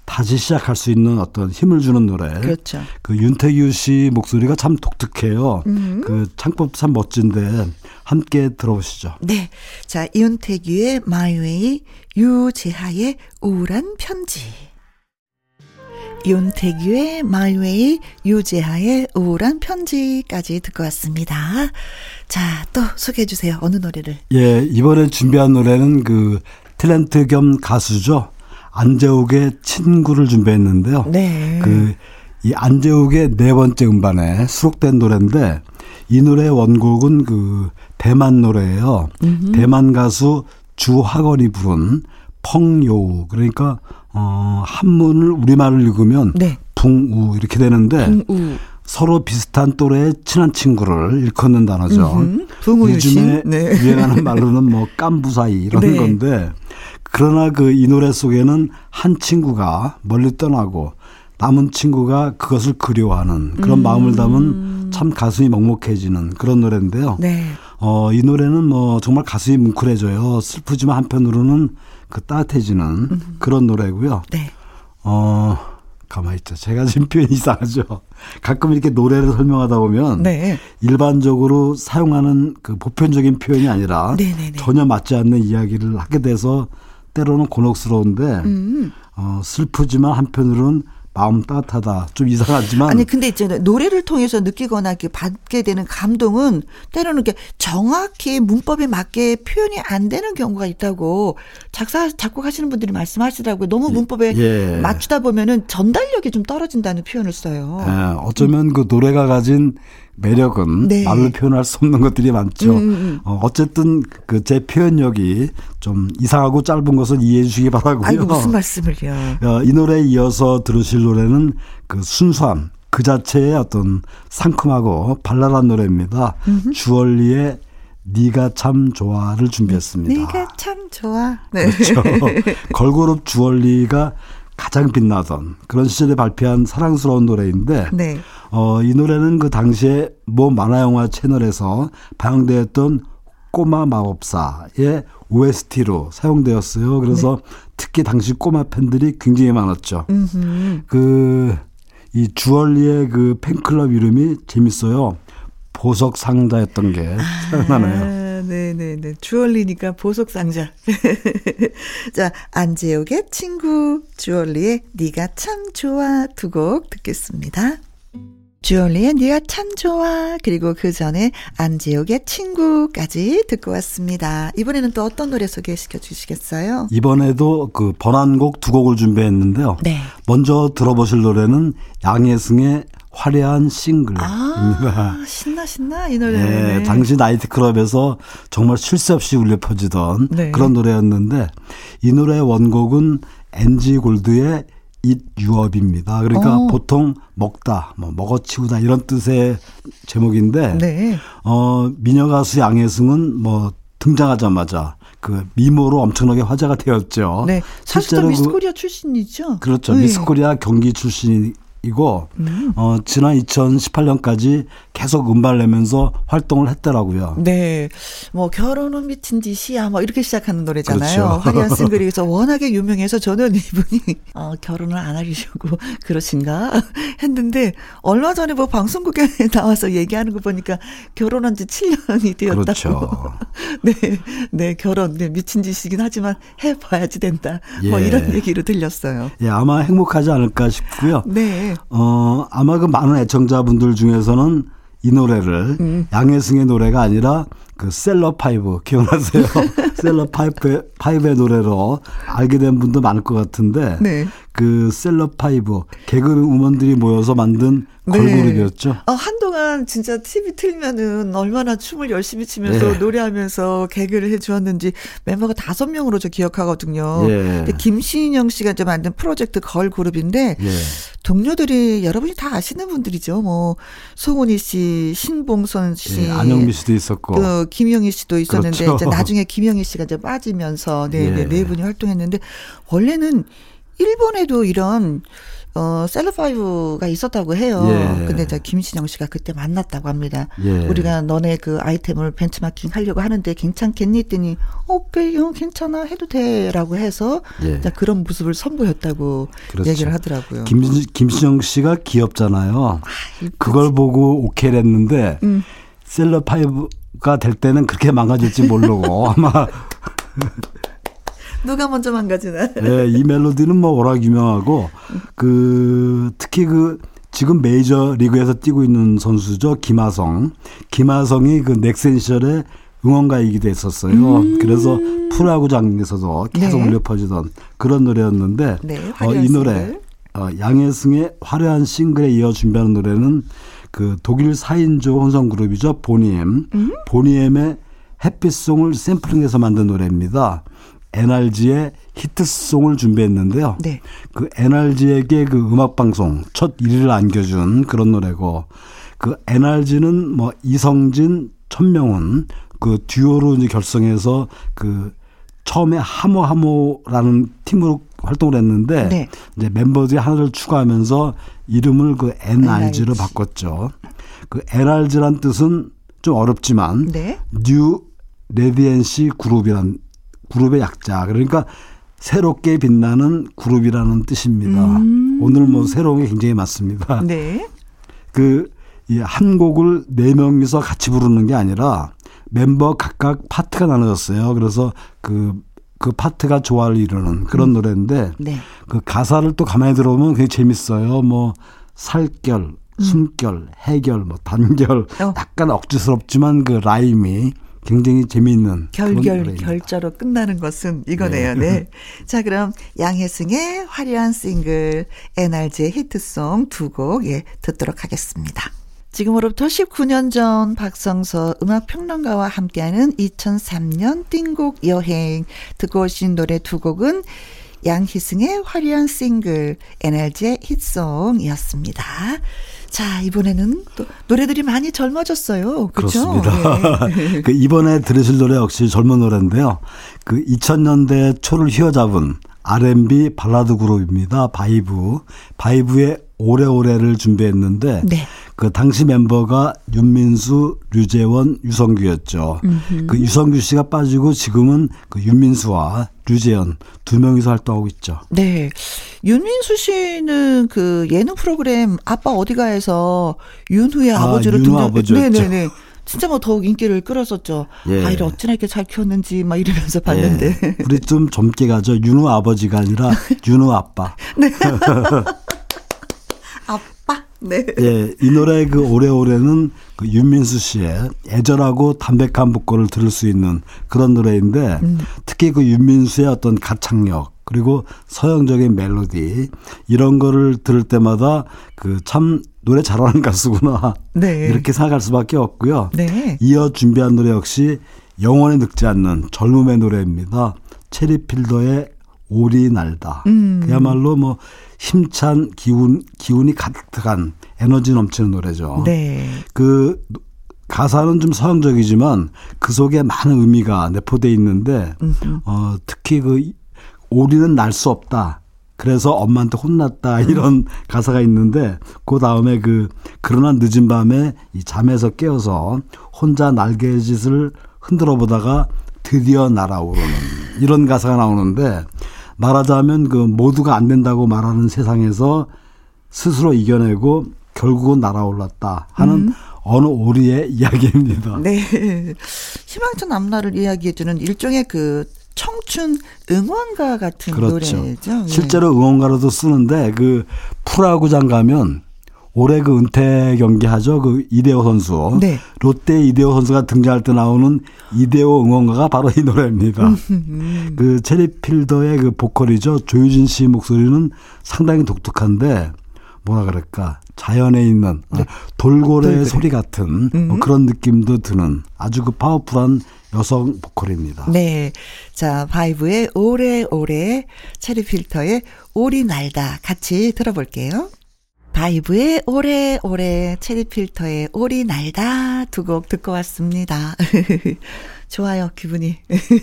다시 시작할 수 있는 어떤 힘을 주는 노래. 그렇죠. 그 윤태규 씨 목소리가 참 독특해요. 음. 그 창법 참 멋진데 함께 들어보시죠. 네. 자, 윤태규의 My Way, 유재하의 우울한 편지. 윤태규의 My Way, 유재하의 우울한 편지까지 듣고 왔습니다. 자, 또 소개해 주세요. 어느 노래를? 예, 이번에 준비한 노래는 그 탤런트 겸 가수죠. 안재욱의 친구를 준비했는데요. 네. 그 이 안재욱의 네 번째 음반에 수록된 노래인데 이 노래의 원곡은 그 대만 노래예요. 음흠. 대만 가수 주학원이 부른 펑요 그러니까 어, 한문을 우리말을 읽으면 네. 붕우 이렇게 되는데 붕우. 서로 비슷한 또래의 친한 친구를 일컫는 단어죠. 요즘에 네. 유행하는 말로는 뭐 깐부 사이 이런 네. 건데 그러나 그 이 노래 속에는 한 친구가 멀리 떠나고 남은 친구가 그것을 그리워하는 그런 음. 마음을 담은 참 가슴이 먹먹해지는 그런 노래인데요. 네. 어, 이 노래는 뭐 정말 가슴이 뭉클해져요. 슬프지만 한편으로는 그 따뜻해지는 음. 그런 노래고요. 네. 어, 가만히 있죠. 제가 지금 표현이 이상하죠. 가끔 이렇게 노래를 설명하다 보면 네. 일반적으로 사용하는 그 보편적인 표현이 아니라 네네네. 네, 네. 전혀 맞지 않는 이야기를 하게 돼서 때로는 곤혹스러운데 음. 어, 슬프지만 한편으로는 마음 따뜻하다. 좀 이상하지만. 아니, 근데 있잖아요. 노래를 통해서 느끼거나 이렇게 받게 되는 감동은 때로는 이렇게 정확히 문법에 맞게 표현이 안 되는 경우가 있다고 작사, 작곡하시는 분들이 말씀하시더라고요. 너무 예, 문법에 예. 맞추다 보면은 전달력이 좀 떨어진다는 표현을 써요. 예, 어쩌면 음. 그 노래가 가진 매력은 네. 말로 표현할 수 없는 것들이 많죠. 음. 음, 음. 어, 어쨌든 그 제 표현력이 좀 이상하고 짧은 것을 이해해 주시기 바라고요. 아이고 무슨 말씀을요. 어, 이 노래에 이어서 들으실 노래는 그 순수함 그 자체의 어떤 상큼하고 발랄한 노래입니다. 음흠. 주얼리의 네가 참 좋아를 준비했습니다. 네가 참 좋아. 네. 그렇죠. 걸그룹 주얼리가 가장 빛나던 그런 시절에 발표한 사랑스러운 노래인데 네. 어, 이 노래는 그 당시에 모 만화영화 채널에서 방영되었던 꼬마 마법사의 OST로 사용되었어요. 그래서 네. 특히 당시 꼬마 팬들이 굉장히 많았죠. 그, 이 주얼리의 그 팬클럽 이름이 재밌어요. 보석 상자였던 게 생각나네요. 아, 네네네. 주얼리니까 보석 상자. 자, 안재욱의 친구 주얼리의 네가 참 좋아 두 곡 듣겠습니다. 주얼리의 네가 참 좋아 그리고 그 전에 안재욱의 친구까지 듣고 왔습니다. 이번에는 또 어떤 노래 소개시켜 주시겠어요? 이번에도 그 번안곡 두 곡을 준비했는데요. 네. 먼저 들어보실 노래는 양혜승의 화려한 싱글입니다. 아, 신나 신나 이 노래. 네, 당시 나이트클럽에서 정말 쉴 새 없이 울려 퍼지던 네. 그런 노래였는데 이 노래의 원곡은 엔지 골드의 잇 유업입니다. 그러니까 어. 보통 먹다, 뭐 먹어치우다 이런 뜻의 제목인데, 네. 어 미녀 가수 양혜승은 뭐 등장하자마자 그 미모로 엄청나게 화제가 되었죠. 네, 사실 그 미스코리아 출신이죠. 그렇죠. 네. 미스코리아 경기 출신 이 고 음. 어 지난 2018년까지 계속 음반을 내면서 활동을 했더라고요. 네. 뭐 결혼은 미친 짓이야 뭐 이렇게 시작하는 노래잖아요. 그렇죠. 화려한 싱글이서 워낙에 유명해서 저는 이분이 어 결혼을 안 하려고 그러신가 했는데 얼마 전에 뭐 방송국에 나와서 얘기하는 거 보니까 결혼한 지 7년이 되었다고. 그렇죠. 네. 네, 결혼 네, 미친 짓이긴 하지만 해 봐야지 된다. 뭐 예. 뭐 이런 얘기로 들렸어요. 예, 아마 행복하지 않을까 싶고요. 네. 어, 아마 그 많은 애청자분들 중에서는 이 노래를 음. 양혜승의 노래가 아니라 그 셀럽파이브 기억나세요? 셀럽파이브 파이브의 노래로 알게 된 분도 많을 것 같은데 네. 그 셀럽파이브 개그우먼들이 모여서 만든 네. 걸그룹이었죠. 어, 한동안 진짜 TV 틀면은 얼마나 춤을 열심히 추면서 네. 노래하면서 개그를 해주었는지 멤버가 다섯 명으로 저 기억하거든요. 예. 근데 김신영 씨가 이제 만든 프로젝트 걸그룹인데 예. 동료들이 여러분이 다 아시는 분들이죠. 뭐 송은이 씨, 신봉선 씨, 예, 안영미 씨도 있었고, 그 김영희 씨도 있었는데 그렇죠. 이제 나중에 김영희 씨가 이제 빠지면서 네, 네, 네 분이 활동했는데 원래는 일본에도 이런 어, 셀럽파이브가 있었다고 해요. 예. 근데 저 김신영 씨가 그때 만났다고 합니다. 예. 우리가 너네 그 아이템을 벤치마킹 하려고 하는데 괜찮겠니? 했더니, 어, 그래, 괜찮아. 해도 돼. 라고 해서 예. 그런 모습을 선보였다고 그렇죠. 얘기를 하더라고요. 김, 김신영 씨가 귀엽잖아요. 아, 그걸 보고 오케이를 했는데, 음. 셀럽파이브가 될 때는 그렇게 망가질지 모르고 아마 누가 먼저 망가지나. 네, 이 멜로디는 뭐 워낙 유명하고 그 특히 그 지금 메이저 리그에서 뛰고 있는 선수죠 김하성. 김하성이 그 넥센 시절에 응원가이기도 했었어요. 음. 그래서 프라구장에서도 계속 네. 울려 퍼지던 그런 노래였는데 네, 어, 이 노래 어, 양혜승의 화려한 싱글에 이어 준비하는 노래는 그 독일 4인조 혼성 그룹이죠 보니엠. 음. 보니엠의 햇빛송을 샘플링해서 만든 노래입니다. NRG의 히트송을 준비했는데요. 네. 그 NRG에게 그 음악 방송 첫 1위를 안겨준 그런 노래고 그 NRG는 뭐 이성진, 천명훈 그 듀오로 이제 결성해서 그 처음에 하모하모라는 팀으로 활동을 했는데 네. 이제 멤버들이 하나를 추가하면서 이름을 그 NRG로 NRG. 바꿨죠. 그 NRG란 뜻은 좀 어렵지만 네. New Radiancy Group이란 그룹의 약자. 그러니까 새롭게 빛나는 그룹이라는 뜻입니다. 음. 오늘 뭐 새로운 게 굉장히 많습니다. 네. 그, 이 한 곡을 네 명이서 같이 부르는 게 아니라 멤버 각각 파트가 나눠졌어요. 그래서 그, 그 파트가 조화를 이루는 그런 음. 노래인데 네. 그 가사를 또 가만히 들어보면 굉장히 재밌어요. 뭐 살결, 음. 숨결, 해결, 뭐 단결, 어. 약간 억지스럽지만 그 라임이 굉장히 재미있는 결결 결자로 끝나는 것은 이거네요. 네. 네. 자, 그럼 양혜승의 화려한 싱글 NRG의 히트송 두 곡 예, 듣도록 하겠습니다. 지금으로부터 19년 전 박성서 음악평론가와 함께하는 2003년 띵곡 여행 듣고 오신 노래 두 곡은 양혜승의 화려한 싱글 NRG의 히트송이었습니다. 자, 이번에는 또 노래들이 많이 젊어졌어요. 그렇죠? 그렇습니다. 네. 그 이번에 들으실 노래 역시 젊은 노래인데요. 그 2000년대 초를 휘어잡은 R&B 발라드 그룹입니다. 바이브. 바이브의 오래오래를 준비했는데 네. 그 당시 멤버가 윤민수, 류재현, 유성규였죠. 음흠. 그 유성규 씨가 빠지고 지금은 그 윤민수와 류재현 두 명이서 활동하고 있죠. 네. 윤민수 씨는 그 예능 프로그램 아빠 어디가에서 윤후의 아, 버지로 등장. 아버지였죠. 네네네. 진짜 뭐 더욱 인기를 끌었었죠. 예. 아이를 어찌나 이렇게 잘 키웠는지 막 이러면서 봤는데. 예. 우리 좀 젊게 가죠. 윤우 아버지가 아니라 윤우 아빠. 네. 네. 예, 이 노래 그 오래오래는 그 윤민수 씨의 애절하고 담백한 보컬을 들을 수 있는 그런 노래인데 음. 특히 그 윤민수의 어떤 가창력 그리고 서양적인 멜로디 이런 거를 들을 때마다 그 참 노래 잘하는 가수구나 네. 이렇게 생각할 수밖에 없고요. 네. 이어 준비한 노래 역시 영원히 늙지 않는 젊음의 노래입니다. 체리필더의 오리 날다. 음. 그야말로 뭐 힘찬 기운 기운이 가득한 에너지 넘치는 노래죠. 네. 그 가사는 좀 서양적이지만 그 속에 많은 의미가 내포돼 있는데 어 특히 그 오리는 날 수 없다. 그래서 엄마한테 혼났다 이런 음. 가사가 있는데 그 다음에 그 그러나 늦은 밤에 이 잠에서 깨어서 혼자 날개짓을 흔들어 보다가 드디어 날아오르는 이런 가사가 나오는데 말하자면 그 모두가 안 된다고 말하는 세상에서 스스로 이겨내고 결국은 날아올랐다 하는 음. 어느 오리의 이야기입니다. 네. 희망찬 앞날을 이야기해주는 일종의 그 청춘 응원가 같은 그렇죠. 노래죠. 네. 실제로 응원가로도 쓰는데 그 프라구장 가면 올해 그 은퇴 경기하죠. 그 이대호 선수. 네. 롯데 이대호 선수가 등장할 때 나오는 이대호 응원가가 바로 이 노래입니다. 그 체리필더의 그 보컬이죠. 조유진 씨 목소리는 상당히 독특한데 뭐라 그럴까 자연에 있는 네. 돌고래 돌고래. 소리 같은 뭐 그런 느낌도 드는 아주 그 파워풀한 여성 보컬입니다. 네. 자, 바이브의 오래오래 체리필터의 오리 날다 같이 들어볼게요. 바이브의 오래오래 체리필터의 오리 날다 두 곡 듣고 왔습니다. 좋아요, 기분이.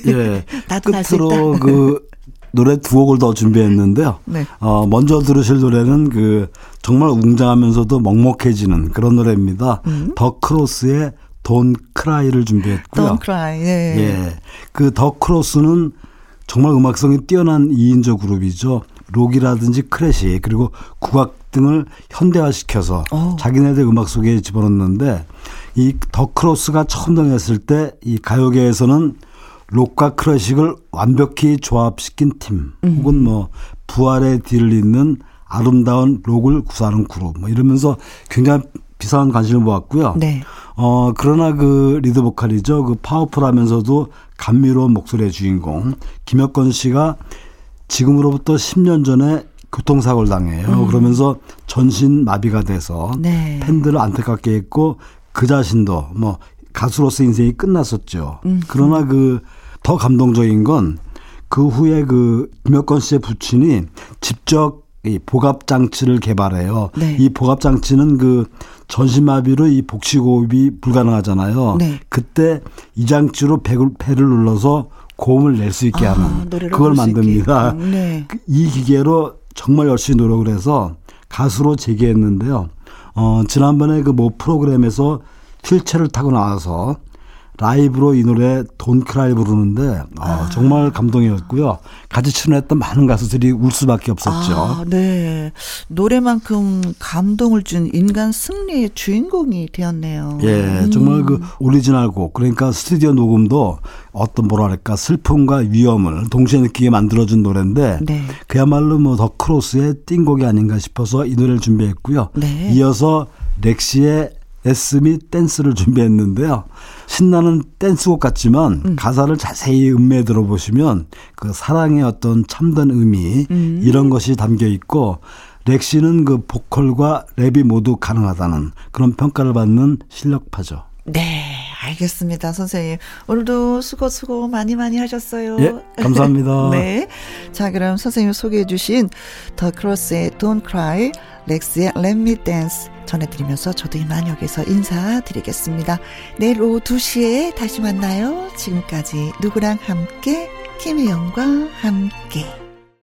예. 나도 끝으로 그 노래 두 곡을 더 준비했는데요. 네. 어, 먼저 들으실 노래는 그 정말 웅장하면서도 먹먹해지는 그런 노래입니다. 음. 더 크로스의 Don't Cry를 준비했고요. Don't Cry. 예. 예. 그 더 크로스는 정말 음악성이 뛰어난 2인조 그룹이죠. 록이라든지 클래식 그리고 국악 등을 현대화시켜서 오. 어. 자기네들 음악 속에 집어넣는데 이 더 크로스가 처음 등장했을 때 이 가요계에서는 록과 클래식을 완벽히 조합시킨 팀 음. 혹은 뭐 부활의 뒤를 잇는 아름다운 록을 구사하는 그룹 뭐 이러면서 굉장히 비상한 관심을 모았고요. 네. 어 그러나 그 리드 보컬이죠. 그 파워풀하면서도 감미로운 목소리의 주인공 김혁건 씨가 지금으로부터 10년 전에 교통사고를 당해요. 음. 그러면서 전신 마비가 돼서 네. 팬들을 안타깝게 했고 그 자신도 뭐 가수로서 인생이 끝났었죠. 음. 그러나 그 더 감동적인 건 그 후에 그 김혁건 씨의 부친이 직접 이 복압 장치를 개발해요. 네. 이 복압 장치는 그 전신마비로 이 복식호흡이 불가능하잖아요. 네. 그때 이 장치로 배를, 배를 눌러서 고음을 낼 수 있게 아, 하는 그걸 만듭니다. 네. 그이 기계로 정말 열심히 노력을 해서 가수로 재기했는데요. 어, 지난번에 그 뭐 프로그램에서 휠체어를 타고 나와서 라이브로 이 노래 Don't Cry 부르는데 어, 아. 정말 감동이었고요. 같이 출연했던 많은 가수들이 울 수밖에 없었죠. 아, 네. 노래만큼 감동을 준 인간 승리의 주인공이 되었네요. 예, 음. 정말 그 오리지널 곡 그러니까 스튜디오 녹음도 어떤 뭐랄까 슬픔과 위엄을 동시에 느끼게 만들어준 노래인데 네. 그야말로 뭐 더 크로스의 띵곡이 아닌가 싶어서 이 노래를 준비했고요. 네. 이어서 렉시의 Let's Dance를 준비했는데요. 신나는 댄스곡 같지만 음. 가사를 자세히 음미해 들어보시면 그 사랑의 어떤 참된 의미 음. 이런 것이 담겨 있고 렉시는 그 보컬과 랩이 모두 가능하다는 그런 평가를 받는 실력파죠. 네, 알겠습니다, 선생님. 오늘도 수고 수고 많이 많이 하셨어요. 예, 감사합니다. 네. 자, 그럼 선생님 소개해 주신 더 크로스의 Don't Cry, 렉스의 Let Me Dance 전해드리면서 저도 이만 여기서 인사드리겠습니다. 내일 오후 2시에 다시 만나요. 지금까지 누구랑 함께, 김혜영과 함께.